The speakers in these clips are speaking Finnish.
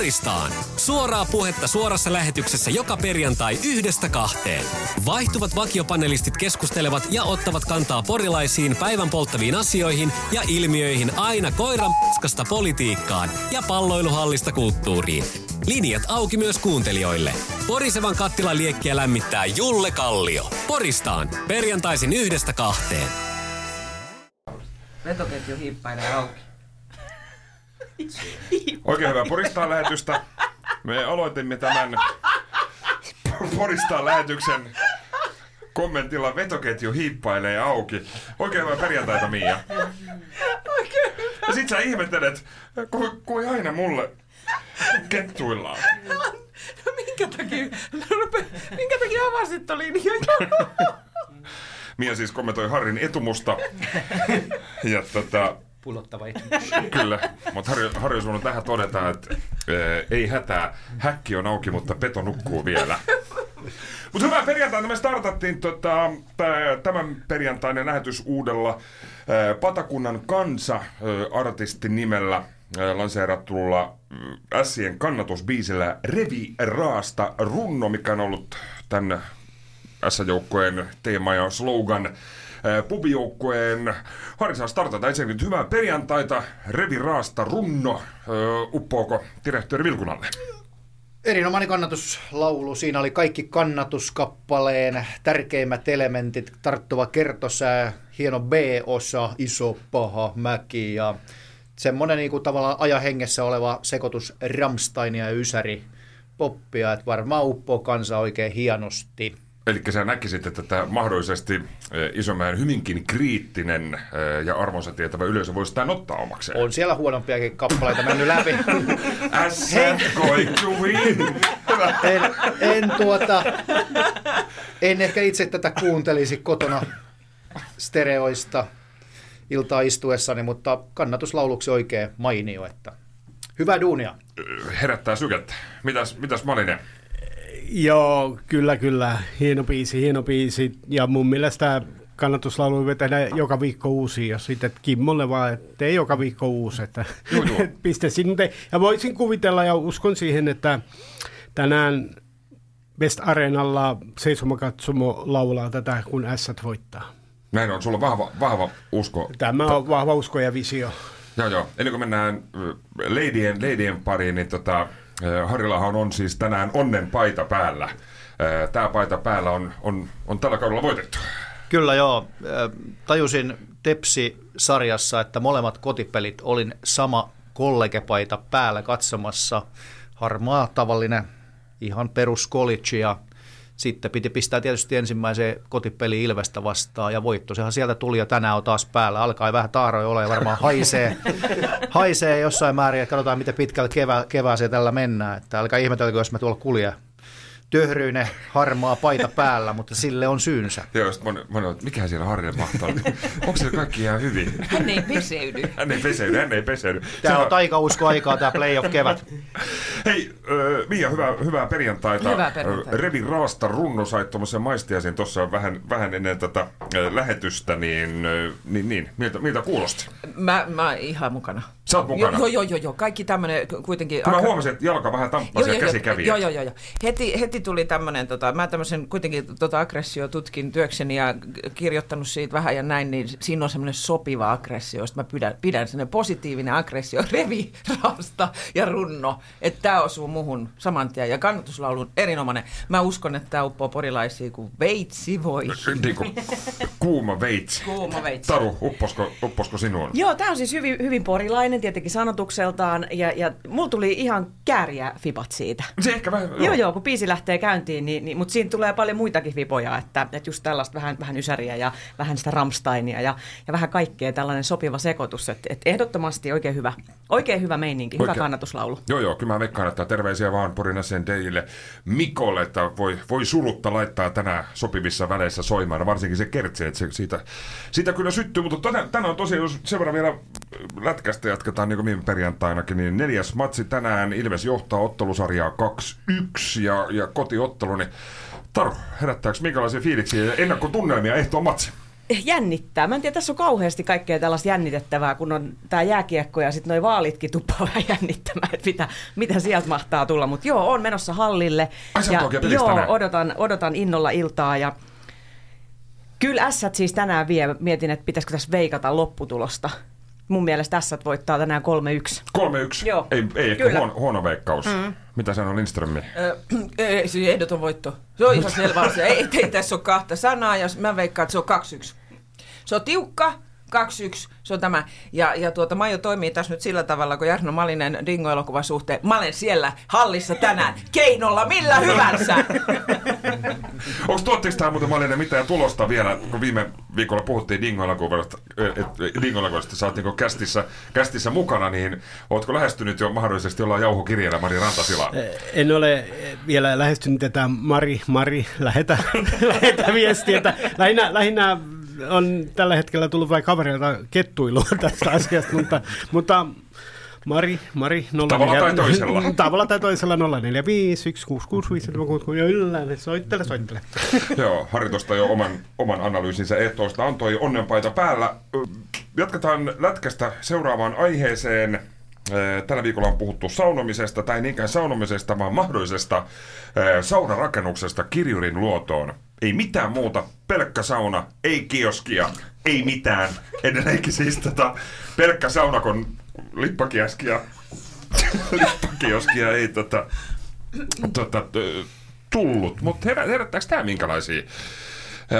Poristaan. Suoraa puhetta suorassa lähetyksessä joka perjantai yhdestä kahteen. Vaihtuvat vakiopanelistit keskustelevat ja ottavat kantaa porilaisiin päivän polttaviin asioihin ja ilmiöihin aina koiran paskasta politiikkaan ja palloiluhallista kulttuuriin. Linjat auki myös kuuntelijoille. Porisevan kattilan liekkiä lämmittää Julle Kallio. Poristaan. Perjantaisin yhdestä kahteen. Vetoketju hiippailee auki. Oikein hyvää Poristaan lähetystä. Me aloitimme tämän Poristaan lähetyksen kommentilla vetoketju hiippailee auki. Oikein hyvää perjantaita, Mia. Ja sit sä ihmettelet, ku- kuin aina mulle kettuillaan. No minkä takia, no rupe, minkä takia avasit linjoja? Mia siis kommentoi Harrin etumusta. Ja tota, Pulottava Kyllä, mutta Harri, Harri on tähän todeta, että ee, ei hätää, häkki on auki, mutta peto nukkuu vielä. Mutta hyvää perjantaina me startattiin tota, tämän perjantainen lähetys uudella ää, Patakunnan kansa-artistin nimellä ää, lanseeratulla mm, Ässien kannatusbiisillä Revi Raasta runno, mikä on ollut tämän S-joukkueen teema ja slogan. Pubijoukkueen Harri saa startata ensinnäkin hyvää perjantaita. Revi Raasta runno. Uppoako direktööri Vilkunalle? Erinomainen kannatuslaulu. Siinä oli kaikki kannatuskappaleen tärkeimmät elementit. Tarttuva kertosää, hieno B-osa, iso paha mäki ja semmoinen niinku tavallaan ajahengessä oleva sekoitus Rammsteinia ja Ysäri poppia, että varmaan uppoo kansa oikein hienosti. Eli sä näkisit, että tämä mahdollisesti eh, Isomäen hyvinkin kriittinen eh, ja arvonsa tietävä yleisö voisi tämän ottaa omakseen. On siellä huonompiakin kappaleita mennyt läpi. En, en, tuota, en ehkä itse tätä kuuntelisi kotona stereoista iltaa istuessani, mutta kannatuslauluksi oikein mainio, että hyvää duunia. Herättää sykettä. Mitäs, mitäs Malinen? Joo, kyllä, kyllä. Hieno biisi, hieno biisi. Ja mun mielestä kannatuslaulu tehdä joka viikko uusi, ja sitten Kimmolle vaan, että tee joka viikko uusi, että Joo, joo. piste sinne. Ja voisin kuvitella ja uskon siihen, että tänään Best Areenalla Seisomakatsomo laulaa tätä, kun S voittaa. Näin on, sulla on vahva, vahva usko. Tämä on vahva usko ja visio. Joo, joo. Ennen kuin mennään Ladyen, Ladyen pariin, niin tota, Harillahan on siis tänään onnen paita päällä. Tämä paita päällä on, on, on tällä kaudella voitettu. Kyllä joo. Tajusin Tepsi-sarjassa, että molemmat kotipelit olin sama kollegepaita päällä katsomassa. Harmaa tavallinen ihan perus college ja sitten piti pistää tietysti ensimmäiseen kotipeli Ilvestä vastaan ja voitto. Sehän sieltä tuli ja tänään on taas päällä. Alkaa vähän taaroja olla ja varmaan haisee, haisee jossain määrin. että Katsotaan, miten pitkälle kevää, kevääseen tällä mennään. Että älkää ihmetellä, jos mä tuolla kulje töhryinen harmaa paita päällä, mutta sille on syynsä. Joo, sitten moni, moni, että mikä siellä Harille mahtaa? Onko siellä kaikki ihan hyvin? Hän ei peseydy. Hän ei peseydy, hän ei peseydy. Tämä on taikausko aikaa, tämä playoff-kevät. Hei, äh, Mia, hyvää, hyvää perjantaita. Hyvää perjantaita. Äh, Revi Raasta runno sait tuommoisen maistiaisen tuossa vähän, vähän ennen tätä äh, lähetystä, niin, äh, niin, niin miltä, miltä kuulosti? Mä, mä ihan mukana. Sä oot mukana? Joo, joo, joo, joo. Kaikki tämmönen kuitenkin... Kun mä aika- huomasin, että jalka vähän tamppasi ja käsi kävi. Joo, joo, joo, joo. Heti, heti tuli tämmöinen, tota, mä tämmöisen kuitenkin tota aggressio tutkin työkseni ja kirjoittanut siitä vähän ja näin, niin siinä on semmoinen sopiva aggressio, josta mä pidän, pidän semmoinen positiivinen aggressio, revi, raasta ja runno, että tämä osuu muhun saman tien ja kannatuslaulu on erinomainen. Mä uskon, että tämä uppoo porilaisia kuin veitsi voi. Niin kuin kuuma veitsi. Kuuma veitsi. Taru, upposko, upposko sinuun? Joo, tämä on siis hyvin, hyvin porilainen nainen tietenkin sanotukseltaan, ja, ja mulla tuli ihan kääriä fipat siitä. Se ehkä vähän, Joo, joo, kun biisi lähtee käyntiin, niin, niin, mutta siinä tulee paljon muitakin vipoja, että, että just tällaista vähän, vähän ysäriä ja vähän sitä Rammsteinia ja, ja vähän kaikkea tällainen sopiva sekoitus. Että, että ehdottomasti oikein hyvä, oikein hyvä meininki, hyvä Oikein. kannatuslaulu. Joo, joo, kyllä mä veikkaan, että terveisiä vaan Porin sen Deille Mikolle, että voi, voi surutta laittaa tänään sopivissa väleissä soimaan, varsinkin se kertsi, että se, siitä, siitä kyllä syttyy, mutta tänään, tänään on tosiaan, jos sen verran vielä lätkästä jatketaan niin kuin viime perjantainakin, niin neljäs matsi tänään, Ilves johtaa ottelusarjaa 2-1 ja, ja kotiottelu, niin Taru, herättääkö minkälaisia fiiliksiä ja ennakkotunnelmia ehtoon matsi? Jännittää. Mä en tiedä, tässä on kauheasti kaikkea tällaista jännitettävää, kun on tämä jääkiekko ja sitten noi vaalitkin tuppaa vähän jännittämään, että mitä, mitä sieltä mahtaa tulla. Mutta joo, on menossa hallille. Ai, ja joo, tänään? odotan, odotan innolla iltaa ja kyllä ässät siis tänään vie. Mietin, että pitäisikö tässä veikata lopputulosta. Mun mielestä ässät voittaa tänään 3-1. 3-1. Joo, Ei, ei ehkä kyllä. huono, huono veikkaus. Mm. Mitä sanoo Lindströmi? Ö, ei, se ehdoton voitto. Se on ihan selvä asia. Ei, ei tässä ole kahta sanaa, ja mä veikkaan, että se on 2-1. Se on tiukka, 2-1, se on tämä. Ja, ja tuota, Maiju toimii tässä nyt sillä tavalla, kun Jarno Malinen Dingo-elokuvan suhteen. Mä olen siellä hallissa tänään, keinolla millä hyvänsä. Onko tuotteko tähän muuten Malinen mitään tulosta vielä, kun viime viikolla puhuttiin Dingo-elokuvasta, että Dingo-elokuvasta sä oot niinku kästissä, kästissä mukana, niin ootko lähestynyt jo mahdollisesti jollain jauhokirjeellä Mari Rantasilaa? En ole vielä lähestynyt tätä Mari, Mari, lähetä, lähetä viestiä. Että lähinnä, lähinnä on tällä hetkellä tullut vain kavereilta kettuilua tästä asiasta, mutta, mutta Mari, Mari, 04, Tavalla tai toisella. Tavalla tai toisella 045 166 ja yllä, soittele, soittele. Joo, Harri tuosta jo oman, oman analyysinsä ehtoosta antoi onnenpaita päällä. Jatketaan lätkästä seuraavaan aiheeseen. Tällä viikolla on puhuttu saunomisesta, tai niinkään saunomisesta, vaan mahdollisesta saunarakennuksesta Kirjurin luotoon. Ei mitään muuta, pelkkä sauna, ei kioskia, ei mitään. Edelleenkin siis tota, pelkkä sauna, kun lippakioskia, lippakioskia ei tota, tota, tullut. Mutta herä, herättääkö tämä minkälaisia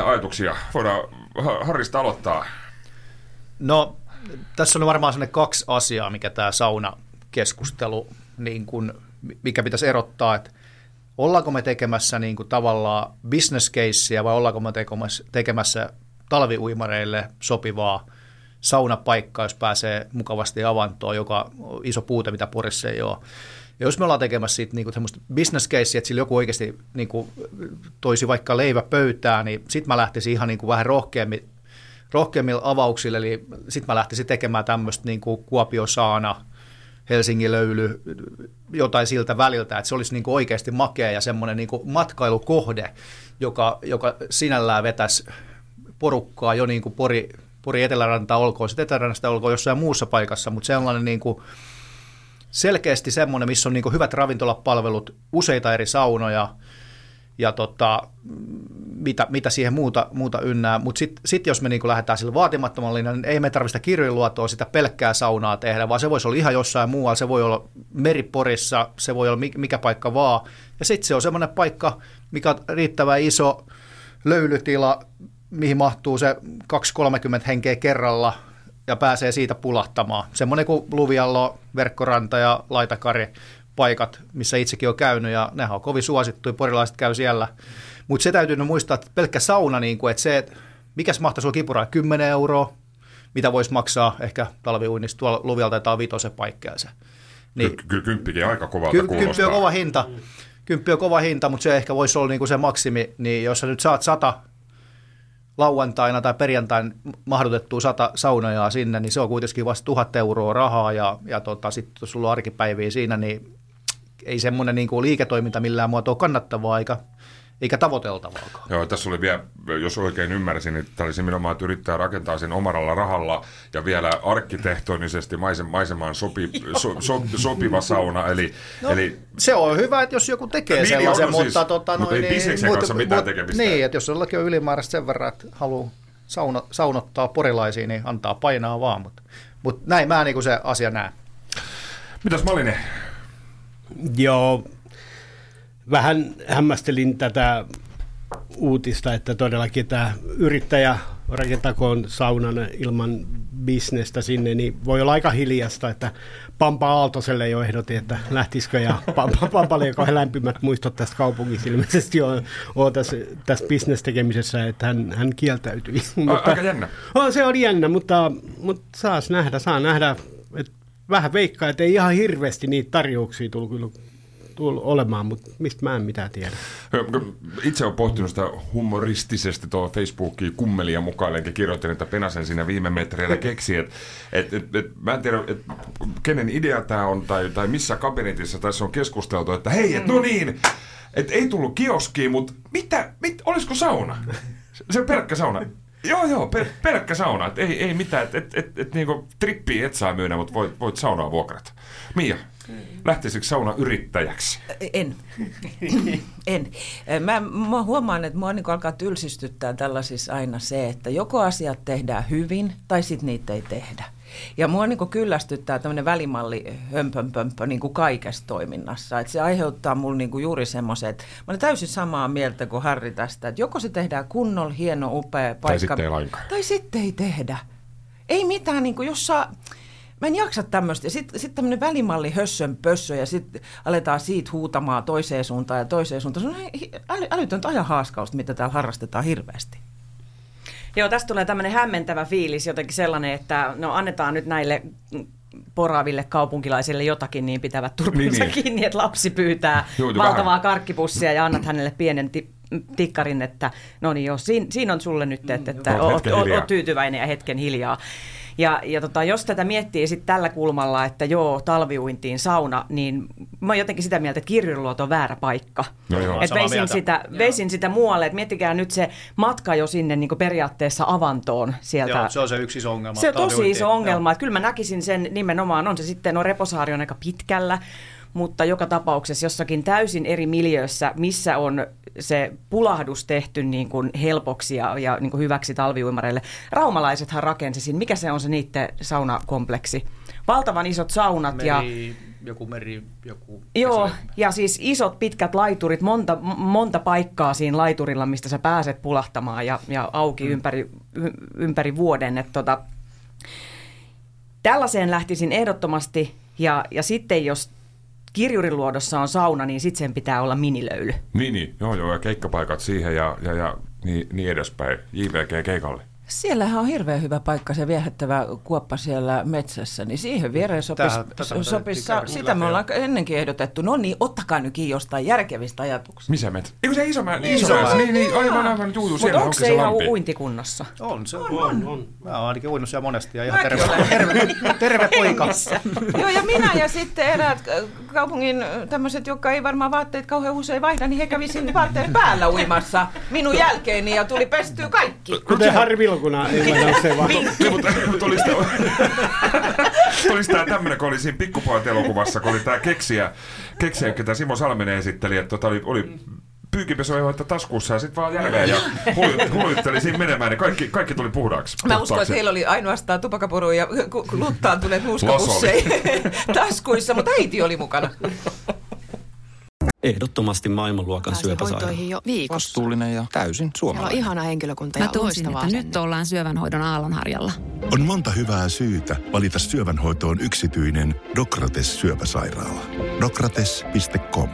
ajatuksia? Voidaan Ha- Harrista aloittaa. No, tässä on varmaan sellainen kaksi asiaa, mikä tämä saunakeskustelu, niin kuin, mikä pitäisi erottaa, että ollaanko me tekemässä niin kuin tavallaan business casea vai ollaanko me tekemässä, talviuimareille sopivaa saunapaikkaa, jos pääsee mukavasti avantoon, joka on iso puute, mitä Porissa ei ole. Ja jos me ollaan tekemässä siitä niin semmoista business casea, että sillä joku oikeasti niin kuin, toisi vaikka leivä pöytään, niin sitten mä lähtisin ihan niin kuin vähän rohkeammin rohkeammilla avauksilla, eli sitten mä lähtisin tekemään tämmöistä niin kuin Kuopio Saana, Helsingin löyly, jotain siltä väliltä, että se olisi niin kuin oikeasti makea ja semmoinen niin kuin matkailukohde, joka, joka sinällään vetäisi porukkaa jo niin kuin Pori, Pori Eteläranta olkoon, sitten Etelärannasta olkoon jossain muussa paikassa, mutta sellainen niin kuin selkeästi semmoinen, missä on niin kuin hyvät ravintolapalvelut, useita eri saunoja, ja tota, mitä, mitä siihen muuta, muuta ynnää. Mutta sitten sit jos me niinku lähdetään sillä vaatimattomalla linjalla, niin ei me tarvitse sitä kirjoiluotoa, sitä pelkkää saunaa tehdä, vaan se voisi olla ihan jossain muualla. Se voi olla meriporissa, se voi olla mi- mikä paikka vaan. Ja sitten se on semmoinen paikka, mikä on riittävän iso löylytila, mihin mahtuu se 2-30 henkeä kerralla ja pääsee siitä pulahtamaan. Semmoinen kuin Luviallo, Verkkoranta ja Laitakari paikat, missä itsekin on käynyt ja nehän on kovin suosittuja, porilaiset käy siellä. Mutta se täytyy muistaa, että pelkkä sauna, niin kuin, että se, että mikäs mahtaisi olla kipuraa, 10 euroa, mitä voisi maksaa ehkä talviuinnista tuolla Luvialta tai Vitosen paikkaa se. Niin. Kyllä, kyllä kymppikin aika kovalta Ky- kuulostaa. kymppi on kova hinta, kymppi on kova hinta, mutta se ehkä voisi olla niinku se maksimi, niin jos sä nyt saat sata lauantaina tai perjantain mahdotettua sata saunajaa sinne, niin se on kuitenkin vasta tuhat euroa rahaa ja, ja tota, sitten jos sulla on arkipäiviä siinä, niin ei semmoinen niinku liiketoiminta millään muotoa kannattavaa eikä, eikä tavoiteltavaakaan. Joo, tässä oli vielä, jos oikein ymmärsin, niin tämä oli nimenomaan, että yrittää rakentaa sen omalla rahalla ja vielä arkkitehtonisesti maisem, maisemaan sopi, so, so, sopiva sauna. Eli, No, eli se on hyvä, että jos joku tekee Niin, sellaisen, on, no mutta, siis, tota, mutta ei bisneksen kanssa mitään tekemistä. Niin, että jos jollakin on ylimääräistä sen verran, että haluaa sauna, saunottaa porilaisia, niin antaa painaa vaan. Mutta, mutta näin mä niin se asia näen. mitäs Malinen? Joo, vähän hämmästelin tätä uutista, että todellakin tämä yrittäjä rakentakoon saunan ilman bisnestä sinne, niin voi olla aika hiljasta, että Pampa Aaltoselle jo ehdotin, että lähtisikö ja Pampa, Pampalle, joka on lämpimät muistot tästä kaupungista ilmeisesti on, on tässä, tässä bisnestekemisessä, että hän, hän kieltäytyi. mutta, aika jännä. On, se on jännä, mutta, mutta saas nähdä, saa nähdä, vähän veikkaa, että ei ihan hirveästi niitä tarjouksia tullut kyllä tullut olemaan, mutta mistä mä en mitään tiedä. Itse olen pohtinut sitä humoristisesti tuolla Facebookiin kummelia mukaan, enkä kirjoitin, että Penasen siinä viime metreillä keksi, että et, et, et, mä en tiedä, et, kenen idea tämä on tai, tai missä kabinetissa tässä on keskusteltu, että hei, et, no mm. niin, että ei tullut kioskiin, mutta mitä, mit, olisiko sauna? Se on pelkkä sauna. Joo, joo, per, pelkkä sauna. Et ei, ei mitään, että et, et, et, niinku, trippiä et saa myydä, mutta voit, voit saunaa vuokrata. Mia, lähtisikö sauna yrittäjäksi? En. en. Mä, mä huomaan, että mua niin alkaa tylsistyttää tällaisissa aina se, että joko asiat tehdään hyvin tai sitten niitä ei tehdä. Ja mua niin kyllästyttää tämmöinen välimalli hömpönpömpö niin kuin kaikessa toiminnassa. Että se aiheuttaa mulle niin kuin juuri semmoisen, että mä olen täysin samaa mieltä kuin Harri tästä, että joko se tehdään kunnolla, hieno, upea paikka. Tai sitten ei lainkaan. Tai sitten ei tehdä. Ei mitään, niin kuin, jos saa, mä en jaksa tämmöistä. Ja sitten sit tämmöinen välimalli hössön pössö ja sitten aletaan siitä huutamaan toiseen suuntaan ja toiseen suuntaan. Se on äly, älytöntä ajan haaskausta, mitä täällä harrastetaan hirveästi. Joo, tästä tulee tämmöinen hämmentävä fiilis, jotenkin sellainen, että no annetaan nyt näille poraaville kaupunkilaisille jotakin, niin pitävät turpansa niin, niin. kiinni, että lapsi pyytää Joo, valtavaa vähän. karkkipussia ja annat hänelle pienen ti- tikkarin, että no niin joo, siinä, siinä on sulle nyt, että, että oot, oot, oot tyytyväinen ja hetken hiljaa. Ja, ja tota, jos tätä miettii sitten tällä kulmalla, että joo, talviuintiin sauna, niin mä oon jotenkin sitä mieltä, että kirjuluot on väärä paikka. No joo, Et veisin, sitä, veisin sitä muualle, että miettikää nyt se matka jo sinne niin periaatteessa avantoon sieltä. Joo, se on se yksi iso ongelma. Se on tosi iso ongelma, että kyllä mä näkisin sen nimenomaan, on se sitten, no Reposaari on aika pitkällä, mutta joka tapauksessa jossakin täysin eri miljöössä, missä on se pulahdus tehty niin kuin helpoksi ja, ja niin kuin hyväksi talviuimareille. Raumalaisethan rakensi siinä. Mikä se on se niiden saunakompleksi? Valtavan isot saunat meri, ja... Joku meri, joku... Joo, ja siis isot pitkät laiturit, monta, monta paikkaa siinä laiturilla, mistä sä pääset pulahtamaan ja, ja auki mm. ympäri, ympäri vuoden. Että tota, tällaiseen lähtisin ehdottomasti ja, ja sitten jos kirjuriluodossa on sauna, niin sitten sen pitää olla minilöyly. Niin, niin. Joo, joo, ja keikkapaikat siihen ja, ja, ja niin, niin edespäin. JVG keikalle. Siellähän on hirveän hyvä paikka, se viehättävä kuoppa siellä metsässä, niin siihen viereen sopisi, Tähän, sopisi sa- sitä me ollaan ennenkin ehdotettu. No niin, ottakaa nyt jostain järkevistä ajatuksista. Missä metsä? Eikö se iso metsä? Iso, iso Niin, niin, aivan, aivan, juu, Mutta onko se, se ihan uintikunnossa? On, se on. on, on. Mä oon ainakin uinut siellä monesti ja ihan terve, terve, terve poika. Joo, ja minä ja sitten eräät kaupungin tämmöiset, jotka ei varmaan vaatteet kauhean usein vaihda, niin he kävi sinne vaatteet päällä uimassa minun jälkeeni ja tuli pestyä kaikki. Kuten Harri Vilkuna se vaan. Niin, mutta tulisi tämä tämmöinen, kun oli siinä pikkupojat elokuvassa, kun oli tämä keksiä, keksiä, ketä Simo Salminen esitteli, että tota oli, oli pyykinpesu ei että taskussa ja sitten vaan järveen ja huljutteli siinä menemään, niin kaikki, kaikki tuli puhdaaksi. Mä uskon, että heillä oli ainoastaan tupakaporu ja luttaan tulee nuuskapusseja taskuissa, mutta äiti oli mukana. Ehdottomasti maailmanluokan syöpäsairaala. jo viikossa. Vastuullinen ja täysin suomalainen. Siellä on ihana henkilökunta ja Mä tunsin, että nyt ollaan syövänhoidon aallonharjalla. On monta hyvää syytä valita syövänhoitoon yksityinen Dokrates syöpäsairaala. Dokrates.com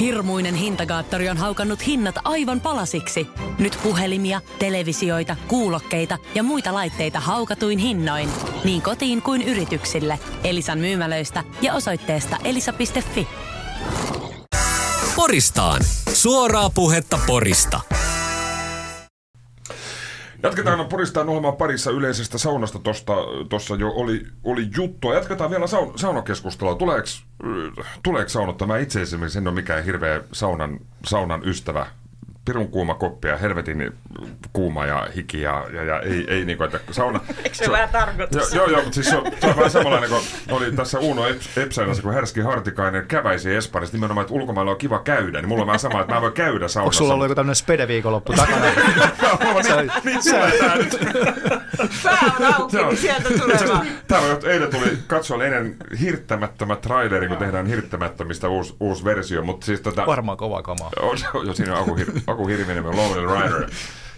Hirmuinen hintakaattori on haukannut hinnat aivan palasiksi. Nyt puhelimia, televisioita, kuulokkeita ja muita laitteita haukatuin hinnoin. Niin kotiin kuin yrityksille. Elisan myymälöistä ja osoitteesta elisa.fi. Poristaan. Suoraa puhetta Porista. Jatketaan Poristaan ohjelman parissa yleisestä saunasta. Tuossa jo oli, oli juttua. Jatketaan vielä saun, saunakeskustelua. Tuleeko, tuleeko saunottaa? Mä itse esimerkiksi en ole mikään hirveä saunan, saunan ystävä pirun kuuma koppi ja helvetin kuuma ja hiki ja, ja, ja ei, ei niin kuin, että sauna... Eikö se, se vähän tarkoitus? Joo, joo, mutta siis se on, se on vähän samanlainen kuin oli tässä Uno Epsainassa, kun Härski Hartikainen käväisi Espanjassa nimenomaan, että ulkomailla on kiva käydä, niin mulla on vähän sama, että mä voin käydä saunassa. Onko sulla ollut joku tämmöinen spede-viikonloppu takana? niin, niin tää nyt. Pää on auki, niin sieltä tulee vaan. Täällä eilen tuli katsoa ennen hirttämättömät traileri, kun tehdään hirttämättömistä uusi, uusi versio, mutta siis tota... Varmaan kova kama. On, jo, siinä on Aku, Aku Hirvinen, Lonely Rider.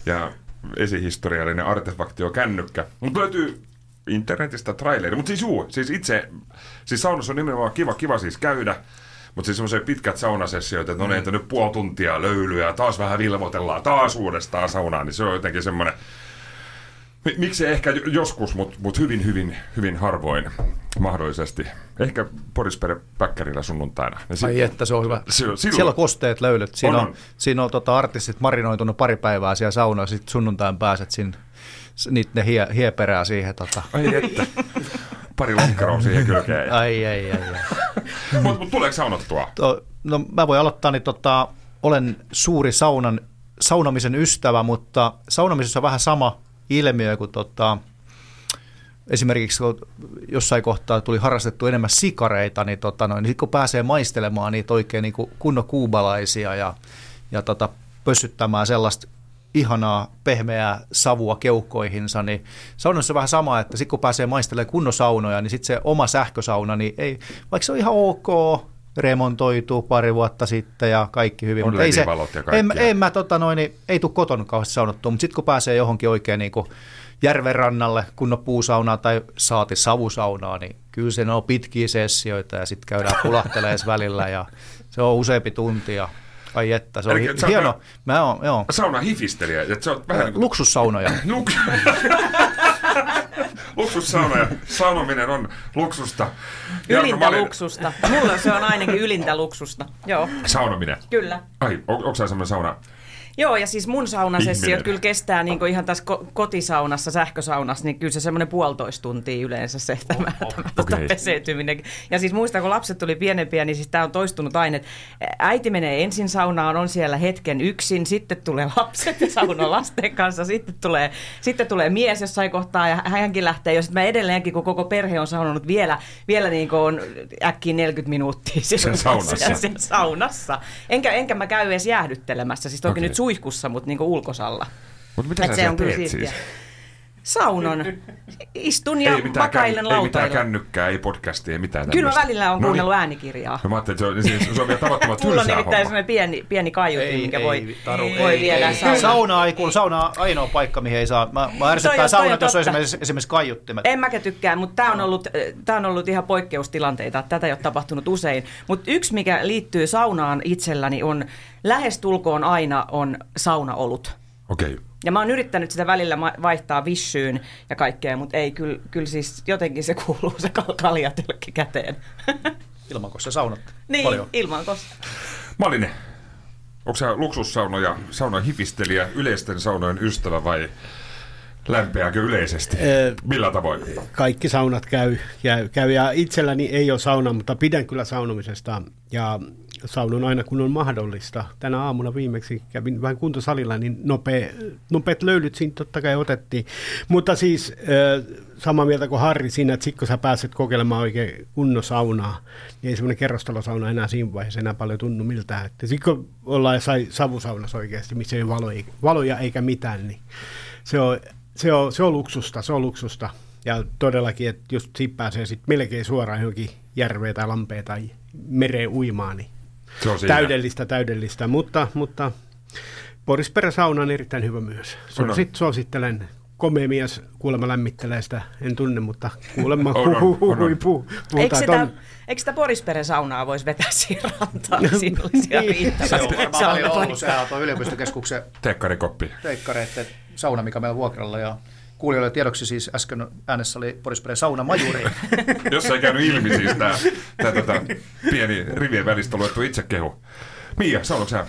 Ja esihistoriallinen artefakti on kännykkä. Mutta löytyy internetistä traileri. Mutta siis juu, siis itse, siis saunassa on nimenomaan kiva, kiva siis käydä. Mutta siis semmoisia pitkät saunasessioita, että no niin, että nyt puoli tuntia löylyä, taas vähän vilmotellaan, taas uudestaan saunaan, niin se on jotenkin semmoinen, miksi ehkä joskus, mutta mut hyvin, hyvin, hyvin harvoin mahdollisesti. Ehkä Porispere Päkkärillä sunnuntaina. Ja Ai että se on hyvä. Se, silloin... Siellä on kosteet löylyt. Siinä on, on, siinä on tota, artistit marinoitunut pari päivää siellä saunassa, sitten sunnuntain pääset sinne niitä ne hie, hieperää siihen. Tota. Ai että. Pari lonkeroa siihen kylkeen. Ai, ai, ai. ai. Mutta mut tuleeko saunottua? To, no mä voin aloittaa, niin tota, olen suuri saunan, saunamisen ystävä, mutta saunamisessa on vähän sama ilmiö kuin tota, esimerkiksi kun jossain kohtaa tuli harrastettu enemmän sikareita, niin, tota noin, niin kun pääsee maistelemaan niitä oikein niin kunnon kuubalaisia ja, ja tota, pössyttämään sellaista ihanaa pehmeää savua keuhkoihinsa, niin saunassa on vähän sama, että sitten kun pääsee maistelemaan kunnon saunoja, niin sitten se oma sähkösauna, niin ei, vaikka se on ihan ok, remontoitu pari vuotta sitten ja kaikki hyvin. On mutta ei se, ja en, en mä, tota noin, niin, ei tule kotona kauheasti saunottua, mutta sitten kun pääsee johonkin oikein niin kuin järven rannalle, kunnon puusaunaa tai saati savusaunaa, niin kyllä se on pitkiä sessioita ja sitten käydään pulahtelemaan välillä ja se on useampi tuntia. Ai että, se on Eli, hi- hieno. Mä oon, joo. Sauna hifistelijä. Että se on vähän niin kuin... Luksussaunoja. Luksussauna sanominen on luksusta. Ylintä Malin... luksusta. Mulla se on ainakin ylintä luksusta. Joo. Saunominen? Kyllä. Ai, on, onko se semmoinen sauna? Joo, ja siis mun saunasessiot kyllä kestää niin ihan tässä ko- kotisaunassa, sähkösaunassa, niin kyllä se semmoinen puolitoista tuntia yleensä se tämä, oh, tämä okay. peseytyminen. Ja siis muista, kun lapset tuli pienempiä, niin siis tämä on toistunut aina, että äiti menee ensin saunaan, on siellä hetken yksin, sitten tulee lapset ja sauna lasten kanssa, sitten tulee, sitten tulee mies jossain kohtaa ja hänkin lähtee, jos mä edelleenkin, kun koko perhe on saunonut vielä, vielä niin kuin on äkkiä 40 minuuttia siellä saunassa. Siellä saunassa. Enkä, enkä mä käy edes jäähdyttelemässä, siis toki okay. nyt suihkussa, mutta niin ulkosalla. Mutta mitä sä on teet siis? Saunon. Istun ja ei makailen kän, Ei mitään kännykkää, ei podcastia, ei mitään tämmöistä. Kyllä mä välillä on no kuunnellut niin. äänikirjaa. No mä ajattelin, että se on, siis, se on vielä tavattoman Mulla on nimittäin semmoinen pieni, pieni kaiutin, mikä voi, ei, taru, voi ei, viedä ei, sauna. Sauna ei kuulu, sauna on ainoa paikka, mihin ei saa. Mä, mä ärsyttää saunat, jos on esimerkiksi, esimerkiksi kaiuttimet. En mäkä tykkää, mutta tämä on, ollut, tää on ollut ihan poikkeustilanteita. Tätä ei ole tapahtunut usein. Mutta yksi, mikä liittyy saunaan itselläni, on lähestulkoon aina on saunaolut. Okei. Okay. Ja mä oon yrittänyt sitä välillä vaihtaa vissyyn ja kaikkea, mutta ei, kyllä, kyllä siis jotenkin se kuuluu se kaljatelkki käteen. Ilmankossa saunat niin, paljon. ilmankossa. Malinen, onko sä luksussaunoja, sauna hifistelijä, yleisten saunojen ystävä vai lämpeääkö yleisesti? Millä tavoin? Kaikki saunat käy, käy, käy ja itselläni ei ole sauna, mutta pidän kyllä saunomisesta ja saunun aina kun on mahdollista. Tänä aamuna viimeksi kävin vähän kuntosalilla, niin nopea, nopeat löylyt siinä totta kai otettiin. Mutta siis sama mieltä kuin Harri siinä, että sitten kun sä pääset kokeilemaan oikein kunnon saunaa, niin ei semmoinen kerrostalosauna enää siinä vaiheessa enää paljon tunnu miltään. Sitten kun ollaan sai savusaunassa oikeasti, missä ei valoja, valoja eikä mitään, niin se on, se on, se on luksusta, se on luksusta. Ja todellakin, että just siitä pääsee sitten melkein suoraan johonkin järveen tai lampeen tai mereen uimaan, niin täydellistä, täydellistä, mutta, mutta Boris Sauna on erittäin hyvä myös. on. Sit, suosittelen komea mies, kuulemma lämmittelee sitä, en tunne, mutta kuulemma on, on, on, on. Puhu, eikö, sitä, on... eikö sitä Borisperen saunaa voisi vetää siihen rantaan? No, Siinä olisi ihan niin. Se on varmaan ollut, sehän on yliopistokeskuksen teekkarikoppi. Teekkareiden sauna, mikä meillä on vuokralla ja Kuulijoille tiedoksi siis äsken äänessä oli Boris sauna majuri. Jos ei käynyt ilmi siis tämä, tämä tota, pieni rivien välistä luettu itsekehu. Mia, saunatko sä?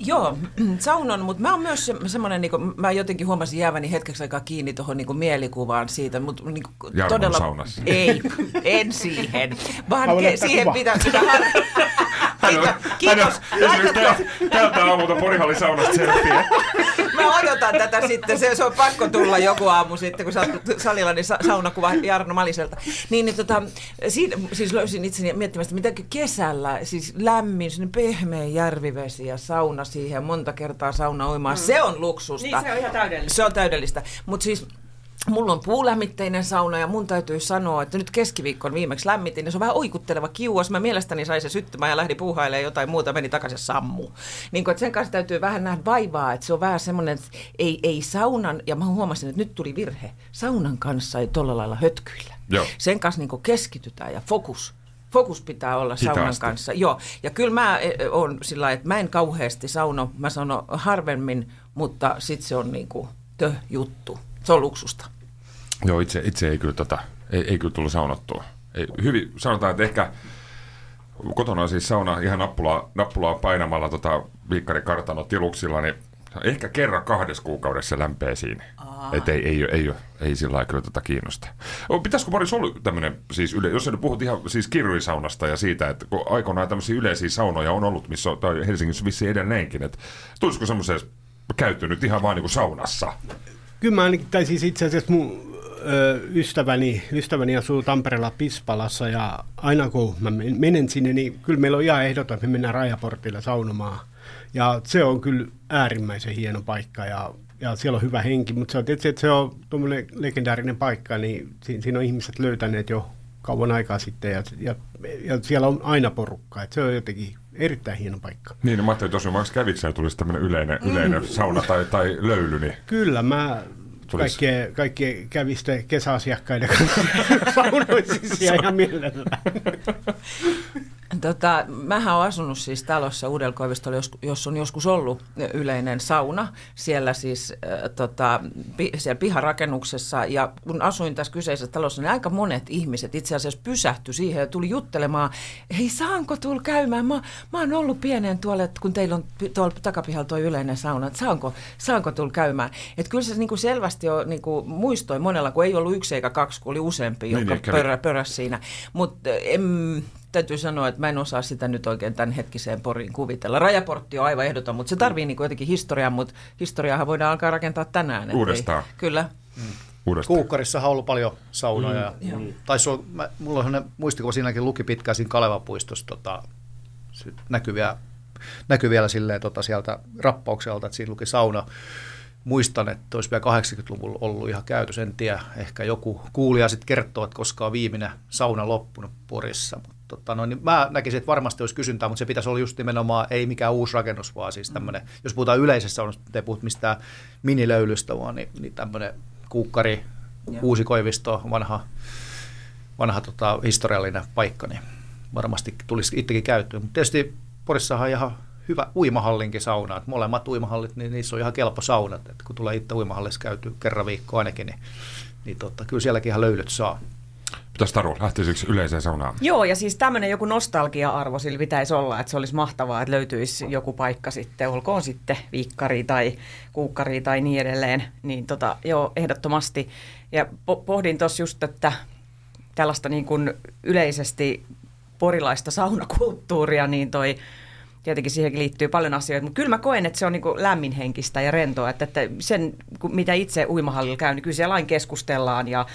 Joo, saunon, mutta mä oon myös se, semmoinen, niin kuin, mä jotenkin huomasin jääväni hetkeksi aikaa kiinni tuohon niin mielikuvaan siitä, mutta niin kuin, todella... saunassa. Ei, en siihen, vaan ke, siihen kuva. pitää... pitää hän on, kiitos. Hän on esimerkiksi tältä aamulta Porihalli saunasta selfie. Mä odotan tätä sitten, se, se on pakko tulla joku aamu sitten, kun sä oot salilla, niin sa, saunakuva Jarno Maliselta. Niin, niin tota, siinä, siis löysin itseni miettimästä, mitä kesällä, siis lämmin, pehmeä järvivesi ja sauna siihen, monta kertaa sauna uimaan, mm. se on luksusta. Niin, se on ihan täydellistä. Se on täydellistä, mutta siis Mulla on puulämmitteinen sauna ja mun täytyy sanoa, että nyt keskiviikkon viimeksi lämmitin ja se on vähän oikutteleva kiuas. Mä mielestäni sain se syttymään ja lähdin puuhailemaan jotain muuta, meni takaisin sammu. Niin kun, että sen kanssa täytyy vähän nähdä vaivaa, että se on vähän semmoinen, että ei, ei saunan, ja mä huomasin, että nyt tuli virhe, saunan kanssa ei tolla lailla hötkyillä. Joo. Sen kanssa niin keskitytään ja fokus fokus pitää olla Hitaasti. saunan kanssa. Joo, ja kyllä mä on sillä että mä en kauheasti sauno, mä sanon harvemmin, mutta sitten se on niinku tö juttu. Se on luksusta. Joo, itse, itse ei kyllä, tota, ei, ei kyllä tullut saunottua. Ei, hyvin, sanotaan, että ehkä kotona siis sauna ihan nappulaa, nappulaa painamalla tota, viikkarikartano tiluksilla, niin ehkä kerran kahdessa kuukaudessa lämpee siinä. Että ei, ei, ei, ei, ei sillä lailla kyllä tätä kiinnosta. Pitäisikö Boris olla tämmöinen, siis yle, jos nyt puhut ihan siis kirjuisaunasta ja siitä, että kun aikoinaan tämmöisiä yleisiä saunoja on ollut, missä on, tai Helsingissä vissiin edelleenkin, että tulisiko semmoiseen käytynyt ihan vaan niin kuin saunassa? Kyllä mä ainakin, tai siis itse asiassa mun ö, ystäväni, ystäväni asuu Tampereella Pispalassa ja aina kun mä menen sinne, niin kyllä meillä on ihan ehdoton, että me mennään rajaportilla saunomaan. Ja se on kyllä äärimmäisen hieno paikka ja, ja siellä on hyvä henki, mutta se on tietysti, että se on tuommoinen legendaarinen paikka, niin siinä, siinä on ihmiset löytäneet jo kauan aikaa sitten ja, ja, ja siellä on aina porukka, että se on jotenkin erittäin hieno paikka. Niin, no mä ajattelin tosiaan, vaikka kävitsä ja tulisi tämmöinen yleinen, mm. yleinen sauna tai, tai löyly, niin... Kyllä, mä kaikkien, kaikkien kävisten kesäasiakkaiden kanssa saunoisin siellä ihan mielellään. Tota, mähän olen asunut siis talossa Uudelkoivistolla, jos, jos on joskus ollut yleinen sauna siellä siis äh, tota, pi, siellä piharakennuksessa. Ja kun asuin tässä kyseisessä talossa, niin aika monet ihmiset itse asiassa pysähtyi siihen ja tuli juttelemaan, hei saanko tulla käymään? Mä, mä oon ollut pienen tuolla, että kun teillä on tuolla takapihalla tuo yleinen sauna, että saanko, saanko tulla käymään? Että kyllä se niin kuin selvästi jo niin kuin muistoi monella, kun ei ollut yksi eikä kaksi, kun oli useampi, niin, joka pörä, pöräsi siinä. Mutta täytyy sanoa, että mä en osaa sitä nyt oikein tämän hetkiseen poriin kuvitella. Rajaportti on aivan ehdoton, mutta se tarvii niin jotenkin historiaa, mutta historiaahan voidaan alkaa rakentaa tänään. Uudestaan. Ei, kyllä. Mm. Uudestaan. Kuukkarissa on ollut paljon saunoja. Mm. Mm. Taisi olla, mä, mulla on muistikuva siinäkin luki pitkään siinä Kalevapuistossa tota, näkyy vielä, näkyy vielä silleen, tota, sieltä rappaukselta, että siinä luki sauna muistan, että olisi vielä 80-luvulla ollut ihan käytös. En tiedä, ehkä joku kuulija sitten kertoo, että koska on viimeinen sauna loppunut Porissa. Mutta tota, no, niin mä näkisin, että varmasti olisi kysyntää, mutta se pitäisi olla just nimenomaan, ei mikään uusi rakennus, vaan siis tämmöinen, mm. jos puhutaan yleisessä saunassa, te puhut mistään minilöylystä, vaan niin, niin tämmöinen kuukkari, ja. uusi koivisto, vanha, vanha tota, historiallinen paikka, niin varmasti tulisi itsekin käyttöön. Mutta tietysti Porissahan on ihan hyvä uimahallinkin sauna. Että molemmat uimahallit, niin niissä on ihan kelpo saunat. Että kun tulee itse uimahallissa käyty kerran viikko ainakin, niin, niin totta, kyllä sielläkin ihan löylyt saa. Pitäisi Taru, lähtisikö yleiseen saunaan? Joo, ja siis tämmöinen joku nostalgia-arvo sillä pitäisi olla, että se olisi mahtavaa, että löytyisi joku paikka sitten, olkoon sitten viikkari tai kuukkari tai niin edelleen. Niin tota, joo, ehdottomasti. Ja po- pohdin tuossa just, että tällaista niin kuin yleisesti porilaista saunakulttuuria, niin toi tietenkin siihenkin liittyy paljon asioita, mutta kyllä mä koen, että se on niin lämminhenkistä ja rentoa, että, että sen, mitä itse uimahallilla käy, niin kyllä siellä aina keskustellaan ja,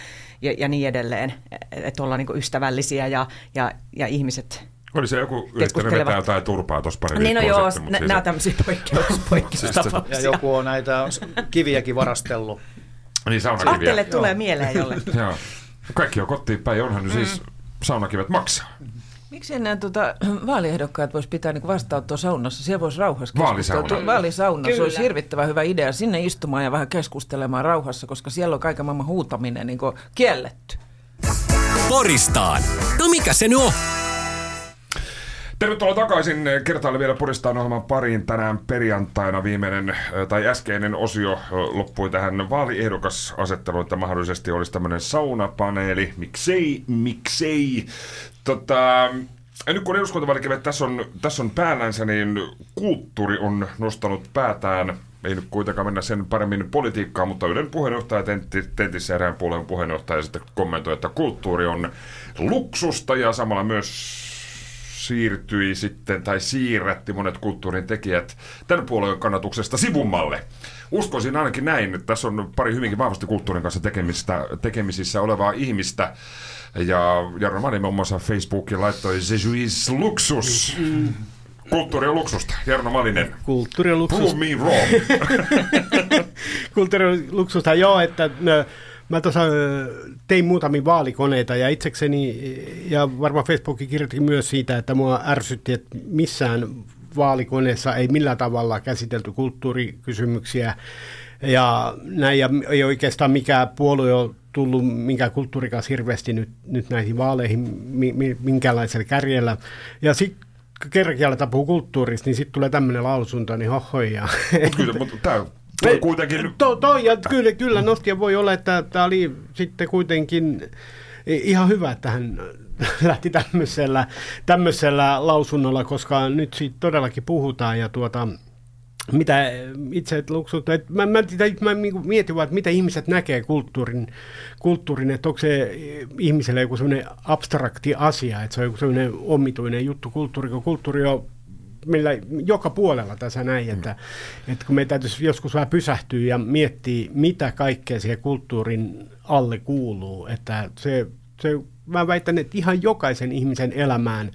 ja, ja niin edelleen, että ollaan niin ystävällisiä ja, ja, ja ihmiset oli se joku yrittänyt vetää jotain turpaa tuossa pari Niin no joo, sitten, nämä siis... tämmöisiä poikkeus, poikkeustapauksia. ja joku on näitä kiviäkin varastellut. Niin saunakiviä. Ajattele, tulee mieleen jollekin. joo. Kaikki on kotiin päin, onhan mm. siis saunakivet maksaa. Miksi enää tuota, vaaliehdokkaat voisi pitää niin vastaanottoa saunassa? Siellä voisi rauhassa keskustella. Vaalisauna. Se olisi hirvittävän hyvä idea sinne istumaan ja vähän keskustelemaan rauhassa, koska siellä on kaiken maailman huutaminen niin kielletty. Poristaan. No mikä se nyt on? Tervetuloa takaisin. Kertaille vielä Puristaan ohjelman pariin tänään perjantaina viimeinen tai äskeinen osio loppui tähän vaaliehdokasasetteluun, että mahdollisesti olisi tämmöinen saunapaneeli. Miksei, miksei. Tota, ja nyt kun eduskuntavalikevät tässä on, tässä on päällänsä, niin kulttuuri on nostanut päätään. Ei nyt kuitenkaan mennä sen paremmin politiikkaan, mutta Ylen puheenjohtaja Tentissä erään puolueen puheenjohtaja sitten kommentoi, että kulttuuri on luksusta ja samalla myös siirtyi sitten tai siirrätti monet kulttuurin tekijät tämän puolueen kannatuksesta sivummalle. Uskoisin ainakin näin, että tässä on pari hyvinkin vahvasti kulttuurin kanssa tekemistä, tekemisissä olevaa ihmistä, ja Jarno Mani muun muassa Facebookiin laittoi Jesuis Luxus. Kulttuuri on luksusta. Jarno Malinen. Kulttuuri on luksusta. Prove me wrong. Kulttuuri on luksusta, joo, että mä tuossa tein muutamia vaalikoneita ja itsekseni, ja varmaan Facebookin kirjoitin myös siitä, että mua ärsytti, että missään vaalikoneessa ei millään tavalla käsitelty kulttuurikysymyksiä ja näin, ja ei oikeastaan mikään puolue ole tullut minkään kulttuurikas hirveästi nyt, nyt näihin vaaleihin minkäänlaisella kärjellä. Ja sitten kerran tapuu kulttuurista, niin sitten tulee tämmöinen lausunto, niin hohoja. Kyllä, mutta tämä kuitenkin... To, to, ja kyllä, kyllä nosti voi olla, että tämä oli sitten kuitenkin ihan hyvä, että hän lähti tämmöisellä, tämmöisellä lausunnolla, koska nyt siitä todellakin puhutaan ja tuota, mitä itse luksut, että mä, mä, mä niinku mietin vaan, että mitä ihmiset näkee kulttuurin, kulttuurin, että onko se ihmiselle joku semmoinen abstrakti asia, että se on joku semmoinen omituinen juttu kulttuuri, kun kulttuuri on millä joka puolella tässä näin, että, mm. että kun me täytyisi joskus vähän pysähtyä ja miettiä, mitä kaikkea siihen kulttuurin alle kuuluu, että se, se mä väitän, että ihan jokaisen ihmisen elämään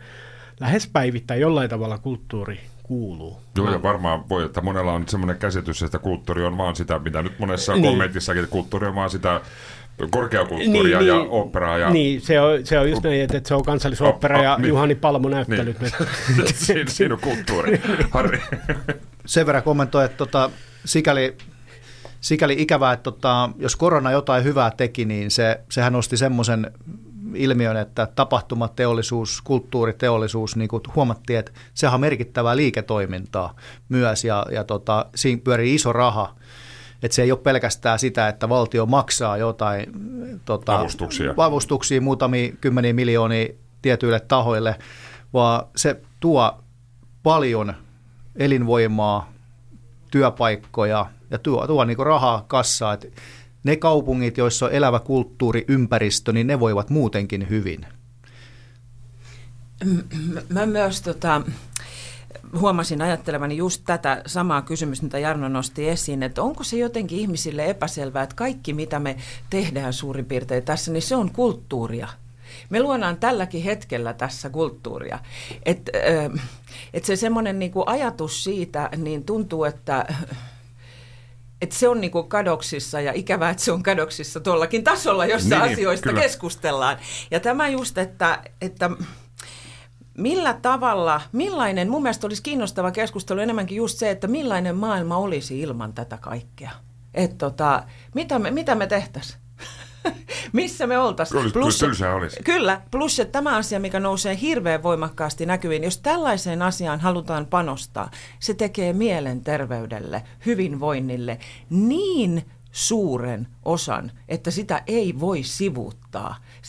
lähes päivittäin jollain tavalla kulttuuri kuuluu. Joo, ja varmaan voi, että monella on semmoinen käsitys, että kulttuuri on vaan sitä, mitä nyt monessa niin. kommentissakin, että kulttuuri on vaan sitä korkeakulttuuria niin, ja niin, operaa. Ja... Niin, se on, se on just näin, että, se on kansallisopera oh, oh, ja niin. Juhani Palmo näyttelyt. Niin. siinä, siinä on kulttuuri. Harri. Sen verran kommentoi, että tota, sikäli, sikäli ikävää, että tota, jos korona jotain hyvää teki, niin se, sehän nosti semmoisen ilmiön, että tapahtumateollisuus, kulttuuriteollisuus, niin kuin huomattiin, että sehän on merkittävää liiketoimintaa myös ja, ja tota, siinä pyörii iso raha. Että se ei ole pelkästään sitä, että valtio maksaa jotain tota, avustuksia. avustuksia muutamia kymmeniä miljoonia tietyille tahoille, vaan se tuo paljon elinvoimaa, työpaikkoja ja tuo, tuo niin rahaa kassaa. Et ne kaupungit, joissa on elävä kulttuuriympäristö, niin ne voivat muutenkin hyvin. Mä myös tota, huomasin ajattelevani just tätä samaa kysymystä, mitä Jarno nosti esiin, että onko se jotenkin ihmisille epäselvää, että kaikki mitä me tehdään suurin piirtein tässä, niin se on kulttuuria. Me luodaan tälläkin hetkellä tässä kulttuuria. Että et se semmoinen niinku ajatus siitä, niin tuntuu, että että se on niinku kadoksissa ja ikävää, että se on kadoksissa tuollakin tasolla, jossa niin, asioista kyllä. keskustellaan. Ja tämä just, että, että millä tavalla, millainen, mun mielestä olisi kiinnostava keskustelu enemmänkin just se, että millainen maailma olisi ilman tätä kaikkea. Että tota, mitä me, mitä me tehtäisiin? missä me oltaisiin. Plus, olisi. Kyllä, plus että tämä asia, mikä nousee hirveän voimakkaasti näkyviin, jos tällaiseen asiaan halutaan panostaa, se tekee mielenterveydelle, hyvinvoinnille niin suuren osan, että sitä ei voi sivuuttaa.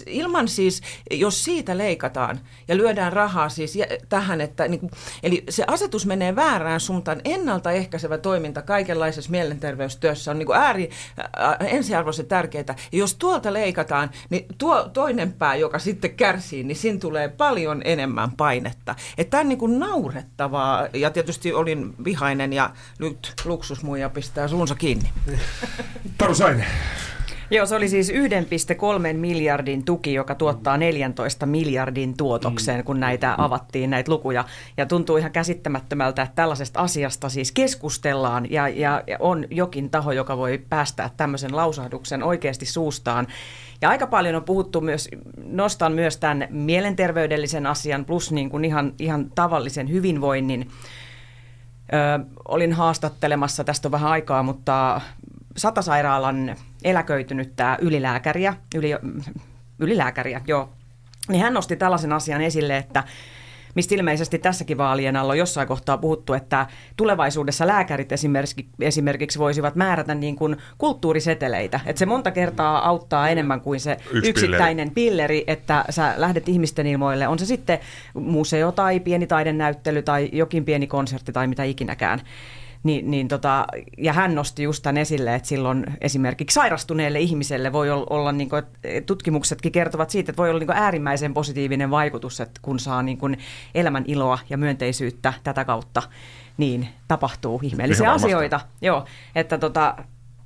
Ilman siis, jos siitä leikataan ja lyödään rahaa siis tähän, että niin eli se asetus menee väärään suuntaan. Ennaltaehkäisevä toiminta kaikenlaisessa mielenterveystyössä on niin kuin ääri, ää, ensiarvoisen tärkeää. Ja jos tuolta leikataan, niin tuo toinen pää, joka sitten kärsii, niin siinä tulee paljon enemmän painetta. Että tämä on niin kuin naurettavaa. Ja tietysti olin vihainen ja nyt luksusmuija pistää suunsa kiinni. Taru Saine. Joo, se oli siis 1,3 miljardin tuki, joka tuottaa 14 miljardin tuotokseen, mm. kun näitä avattiin, näitä lukuja. Ja tuntuu ihan käsittämättömältä, että tällaisesta asiasta siis keskustellaan ja, ja, ja on jokin taho, joka voi päästää tämmöisen lausahduksen oikeasti suustaan. Ja aika paljon on puhuttu myös, nostan myös tämän mielenterveydellisen asian plus niin kuin ihan, ihan tavallisen hyvinvoinnin. Ö, olin haastattelemassa, tästä on vähän aikaa, mutta Satasairaalan eläköitynyttä ylilääkäriä, yli, ylilääkäriä, joo, niin hän nosti tällaisen asian esille, että mistä ilmeisesti tässäkin vaalien alla on jossain kohtaa puhuttu, että tulevaisuudessa lääkärit esimerkiksi, esimerkiksi voisivat määrätä niin kuin kulttuuriseteleitä. Että se monta kertaa auttaa enemmän kuin se Yksi yksittäinen pilleri. pilleri, että sä lähdet ihmisten ilmoille. On se sitten museo tai pieni taidennäyttely tai jokin pieni konsertti tai mitä ikinäkään. Niin, niin tota, ja hän nosti just tämän esille, että silloin esimerkiksi sairastuneelle ihmiselle voi olla, niin kuin, tutkimuksetkin kertovat siitä, että voi olla niin kuin äärimmäisen positiivinen vaikutus, että kun saa niin kuin elämän iloa ja myönteisyyttä tätä kautta, niin tapahtuu ihmeellisiä asioita. Joo, että tota,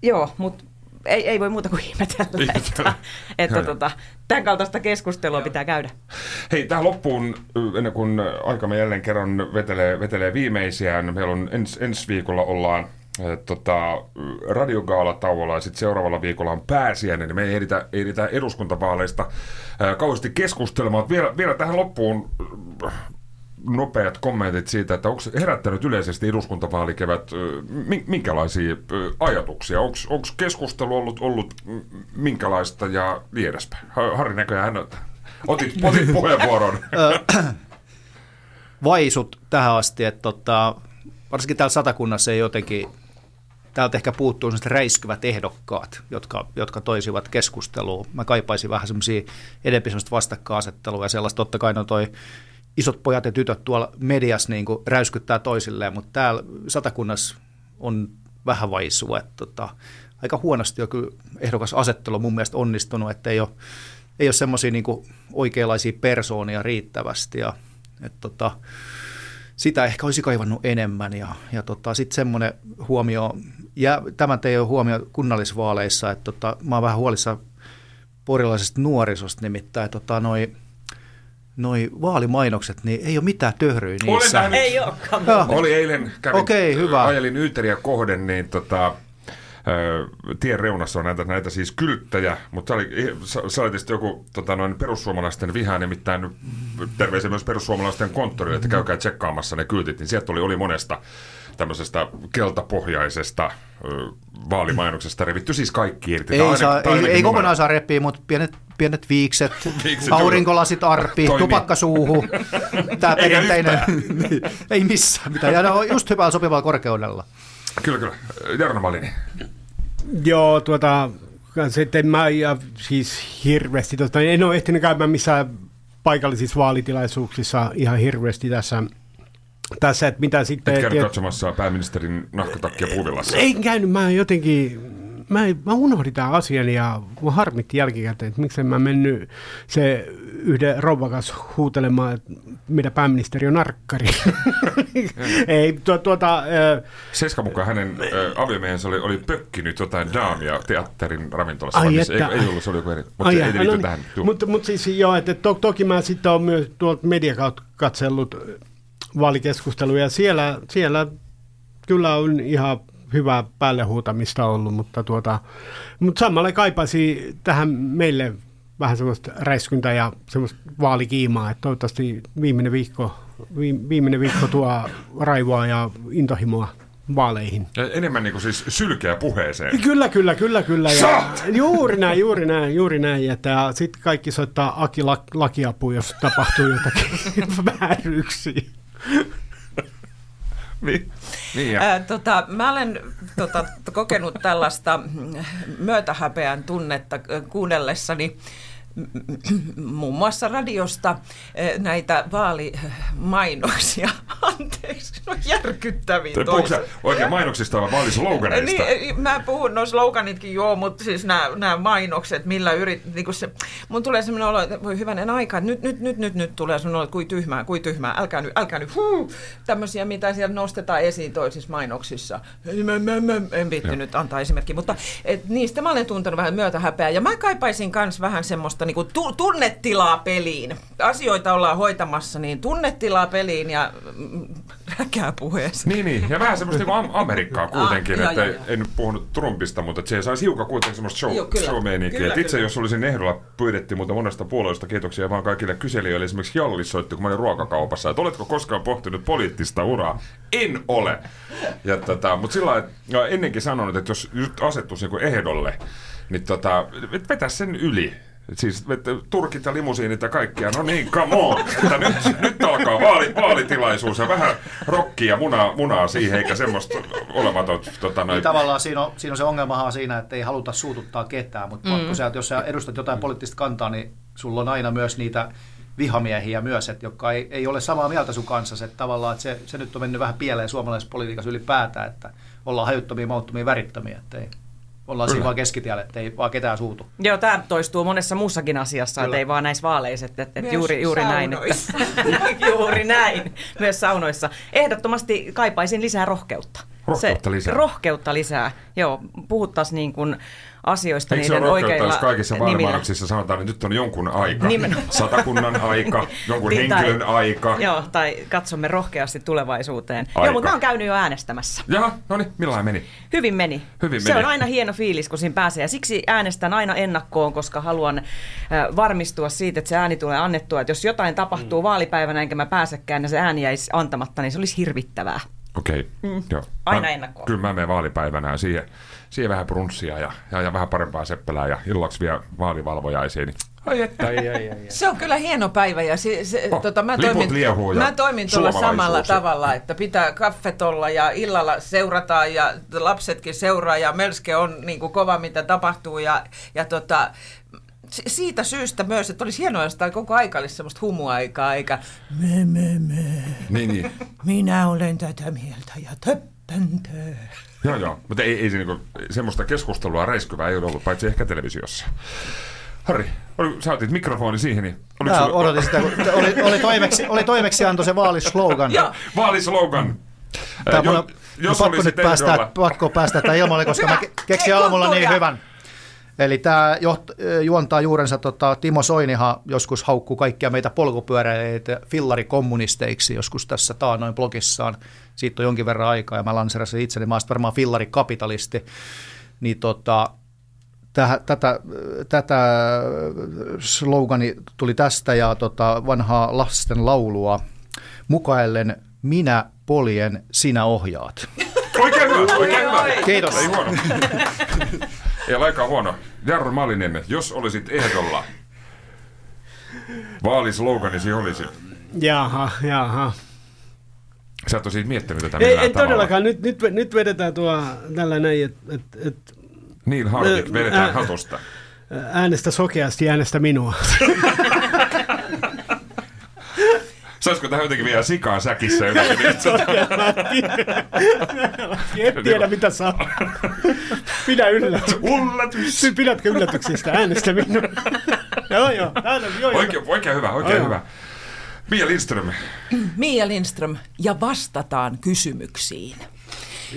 joo, mutta ei, ei voi muuta kuin ihmetellä, että, että tota, tämän kaltaista keskustelua pitää käydä. Hei, tähän loppuun, ennen kuin aikamme jälleen kerran vetelee, vetelee viimeisiään, meillä on ens, ensi viikolla ollaan tota, radiogaalatauolla ja sitten seuraavalla viikolla on pääsiäinen, niin me ei ehditä, ehditä eduskuntavaaleista ää, kauheasti keskustelemaan. Vielä, vielä tähän loppuun nopeat kommentit siitä, että onko herättänyt yleisesti eduskuntavaalikevät minkälaisia ajatuksia? Onko keskustelu ollut, ollut minkälaista ja niin edespäin? Harri näköjään otit, otit puheenvuoron. Vaisut tähän asti, että tota, varsinkin täällä satakunnassa ei jotenkin, täältä ehkä puuttuu sellaiset räiskyvät ehdokkaat, jotka, jotka toisivat keskusteluun. Mä kaipaisin vähän semmoisia edempi semmoista vastakkainasettelua ja sellaista, totta kai no toi isot pojat ja tytöt tuolla mediassa niin kuin räyskyttää toisilleen, mutta täällä satakunnassa on vähän vaisua. Että tota, aika huonosti on kyllä ehdokas asettelu mun mielestä onnistunut, että ei ole, ei ole semmoisia niin oikeanlaisia persoonia riittävästi. Ja, että tota, sitä ehkä olisi kaivannut enemmän. Ja, ja tota, sitten semmoinen huomio, ja tämän teidän huomio kunnallisvaaleissa, että tota, mä oon vähän huolissa porilaisesta nuorisosta nimittäin. Tota, noi, noi vaalimainokset, niin ei ole mitään töhryä niissä. Olen ei olekaan. Ja. Oli eilen, kävin, okay, hyvä. ajelin Yyteriä kohden, niin tota, tien reunassa on näitä, näitä siis kylttäjä, mutta se oli, se oli tietysti joku tota, noin perussuomalaisten viha, nimittäin terveisiä myös perussuomalaisten konttorille, että käykää tsekkaamassa ne kyltit, niin sieltä oli, oli monesta tämmöisestä keltapohjaisesta vaalimainoksesta revitty siis kaikki irti. Ei, saa, ei, ei kokonaan saa repiä, mutta pienet, pienet viikset, viikset aurinkolasit arpi, toimii. tupakka suuhu, tämä perinteinen, ei missään mitään, ja ne on just hyvällä sopivalla korkeudella. Kyllä, kyllä. Jarno Malini. Joo, tuota, sitten mä ja siis hirveästi, tuota, en ole ehtinyt käymään missään paikallisissa vaalitilaisuuksissa ihan hirveästi tässä tässä, että mitä sitten... Et käynyt katsomassa pääministerin nahkatakkia puuvillassa? Ei käynyt, mä jotenkin mä, mä unohdin tämän asian ja mä harmitti jälkikäteen, että miksi mä mennyt se yhden rouvan kanssa huutelemaan, että mitä pääministeri on arkkari. Ei, tu, tuota... Äh, Seska mukaan hänen äh, aviomiehensä oli, oli pökkinyt jotain daamia teatterin ravintolassa. Ai että, ei, ei ollut, se oli joku eri, mutta ai, se ei liity no, niin. tähän. Mutta mut siis joo, että to, toki mä sitten olen myös tuolta mediakautta katsellut vaalikeskusteluja. Siellä, siellä kyllä on ihan hyvää päälle huutamista ollut, mutta, tuota, mutta samalla kaipasi tähän meille vähän semmoista räiskyntä ja semmoista vaalikiimaa, että toivottavasti viimeinen viikko, viimeinen viikko tuo raivoa ja intohimoa vaaleihin. Ja enemmän niin kuin siis sylkeä puheeseen. Kyllä, kyllä, kyllä, kyllä. Ja juuri näin, juuri näin, juuri näin. Että sitten kaikki soittaa Aki lakiapu, jos tapahtuu jotakin vääryyksiä. Niin. Niin Ää, tota, mä olen tota, kokenut tällaista myötähäpeän tunnetta kuunnellessani muun muassa radiosta eh, näitä vaalimainoksia. Anteeksi, no järkyttäviä toisia. oikein mainoksista vai vaalisloganeista? Niin, eh, mä puhun, no sloganitkin joo, mutta siis nämä, nämä mainokset, millä yrit, niin se, mun tulee sellainen olo, että voi hyvänen aika, nyt, nyt, nyt, nyt, nyt tulee sellainen olo, että kui tyhmää, kui tyhmää, älkää nyt, älkää nyt, huu, tämmöisiä, mitä siellä nostetaan esiin toisissa mainoksissa. Mä, mä, mä, en viittinyt antaa esimerkki, mutta et, niistä mä olen tuntenut vähän myötähäpeää, ja mä kaipaisin myös vähän semmoista semmoista niin kuin tunnetilaa peliin. Asioita ollaan hoitamassa, niin tunnetilaa peliin ja mm, räkää puheessa. Niin, niin. Ja vähän semmoista niin Amerikkaa kuitenkin. Ah, että joo, joo. en nyt puhunut Trumpista, mutta se saisi hiukan kuitenkin semmoista show, joo, show Itse, kyllä. jos olisin ehdolla, pyydettiin mutta monesta puolueesta kiitoksia vaan kaikille kyselijöille. Esimerkiksi Jalli soitti, kun mä olin ruokakaupassa, että oletko koskaan pohtinut poliittista uraa? En ole. Ja tota, mutta sillä lailla, ennenkin sanonut, että jos nyt asettuisi niin ehdolle, niin tota, vetä sen yli. Siis että turkit ja limusiinit ja kaikkia, no niin, come on. Että nyt, nyt alkaa vaali, vaalitilaisuus ja vähän rokkia ja munaa, munaa siihen, eikä semmoista olematon... Tota, noin. Niin tavallaan siinä on, siinä on se ongelmahan siinä, että ei haluta suututtaa ketään, mutta mm. sä, jos sä edustat jotain poliittista kantaa, niin sulla on aina myös niitä vihamiehiä myös, että, jotka ei, ei ole samaa mieltä sun kanssa. Että tavallaan että se, se nyt on mennyt vähän pieleen suomalaisessa politiikassa ylipäätään, että ollaan hajuttomia, mauttomia, värittömiä. Että ei, ollaan siinä vaan keskitielle, että ei vaan ketään suutu. Joo, tämä toistuu monessa muussakin asiassa, että ei vaan näissä vaaleissa, että, että juuri, juuri näin. Että, juuri näin, myös saunoissa. Ehdottomasti kaipaisin lisää rohkeutta. Rohkeutta se, lisää. Rohkeutta lisää, joo. Puhuttaisiin niin kuin asioista Eikö se niiden ole rohkeutta, oikeilla jos kaikissa vaalimaailmassa sanotaan, että nyt on jonkun aika, Nimenomaan. satakunnan aika, jonkun Niin, tai- henkilön aika. Joo, tai katsomme rohkeasti tulevaisuuteen. Aika. Joo, mutta mä oon käynyt jo äänestämässä. Jaha, no niin, millainen meni? Hyvin meni. Hyvin Se meni. on aina hieno fiilis, kun siinä pääsee. Ja siksi äänestän aina ennakkoon, koska haluan äh, varmistua siitä, että se ääni tulee annettua. Että jos jotain tapahtuu mm. vaalipäivänä enkä mä pääsekään ja se ääni jäisi antamatta, niin se olisi hirvittävää. Okei, Mm. joo. Aina ennakkoon. Kyllä mä menen vaalipäivänä ja siihen, siihen vähän brunssia ja, ja, ja vähän parempaa seppälää ja illaksi vielä vaalivalvojaisiin. Niin. Ai että. Ai, ai, ai, ai. Se on kyllä hieno päivä ja se, se, Oh, tota, mä toimin, mä toimin tuolla samalla tavalla, että pitää kaffet olla ja illalla seurataan ja lapsetkin seuraa ja melske on niin kuin kova mitä tapahtuu ja, ja tota, siitä syystä myös, että olisi hienoa, jos tämä koko aika olisi semmoista humuaikaa, eikä me, me, me, Niin, niin. minä olen tätä mieltä ja töppäntöö. Joo, joo. Mutta ei, ei se niinku, semmoista keskustelua räiskyvää ei ole ollut, paitsi ehkä televisiossa. Harri, oli, sä otit mikrofoni siihen, niin oliko Mä sulla- odotin sitä, kun oli, oli, toimeksi, oli toimeksianto se vaalislogan. Joo. Vaalislogan. Tää Äh, mun jo- on jos pakko nyt päästä, pakko päästä tämä ilmoille, koska mä Hyvä. ke- keksin aamulla niin hyvän. Eli tämä juontaa juurensa, tota, Timo Soinihan joskus haukkuu kaikkia meitä polkupyöräilijöitä fillarikommunisteiksi joskus tässä taanoin blogissaan. Siitä on jonkin verran aikaa ja mä lanserasin itseni, mä varmaan fillarikapitalisti. Niin tota, tähä, tätä, tätä slogani tuli tästä ja tota, vanhaa lasten laulua mukaillen minä poljen, sinä ohjaat. Oikein hyvä, oikein hyvä. Kiitos. Ei huono. Ei ole aika huono. Jarro Malinen, jos olisit ehdolla, vaalisloganisi olisi. Jaha, jaha. Sä et ole siis miettinyt tätä Ei, en tavalla. todellakaan. Nyt, nyt, nyt vedetään tuo tällä näin, että et, et, Neil Hardik vedetään ä- hatusta. äänestä sokeasti, äänestä minua. Saisiko tähän jotenkin vielä sikaa säkissä? Niin, tota- en tiedä mitä saa. Pidä yllätys. Yllätys! Pidätkö yllätyksistä? Äänestä minua. joo, joo. Täällä, joo, joo. Oikein, oikein hyvä, oikein hyvä. Mia Lindström. Mia Lindström ja vastataan kysymyksiin.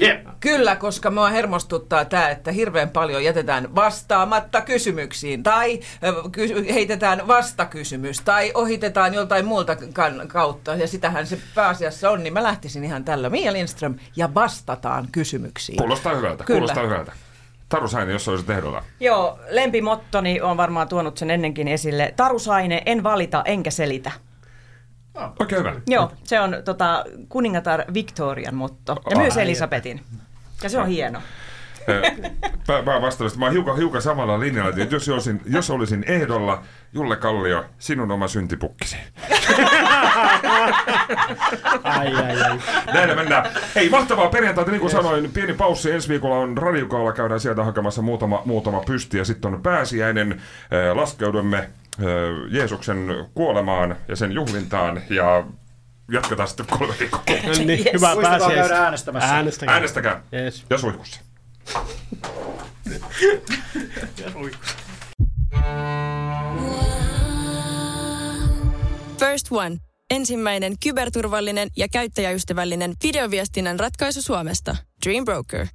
Yeah. Kyllä, koska mua hermostuttaa tämä, että hirveän paljon jätetään vastaamatta kysymyksiin tai ky- heitetään vastakysymys tai ohitetaan joltain muulta kan- kautta ja sitähän se pääasiassa on, niin mä lähtisin ihan tällä. Mia Lindström ja vastataan kysymyksiin. Kuulostaa hyvältä, Kyllä. kuulostaa hyvältä. Taru Sainen, jos olisit ehdolla. Joo, lempimottoni on varmaan tuonut sen ennenkin esille. Tarusaine, en valita enkä selitä. Oikein hyvä. Joo, se on tota, kuningatar Victorian motto. Ja Ai, myös Elisabetin. Ja se on hieno. Mä, mä vastaan, että mä oon hiukan, hiukan samalla linjalla, että jos olisin, jos olisin ehdolla, Julle Kallio, sinun oma syntipukkisi. Ai, ai, ai. Näin mennään. Hei, mahtavaa perjantaita, niin kuin sanoin, pieni paussi. Ensi viikolla on radiokaalla, käydään sieltä hakemassa muutama, muutama pysti ja sitten on pääsiäinen. Laskeudumme Jeesuksen kuolemaan ja sen juhlintaan ja jatketaan sitten kolme viikkoa. No niin, Yes. hyvää Muistakaa pääsiäistä. käydä äänestämässä. Äänestäkää. Äänestäkää Yes. ja suihkussa. First One. Ensimmäinen kyberturvallinen ja käyttäjäystävällinen videoviestinnän ratkaisu Suomesta. Dream Broker.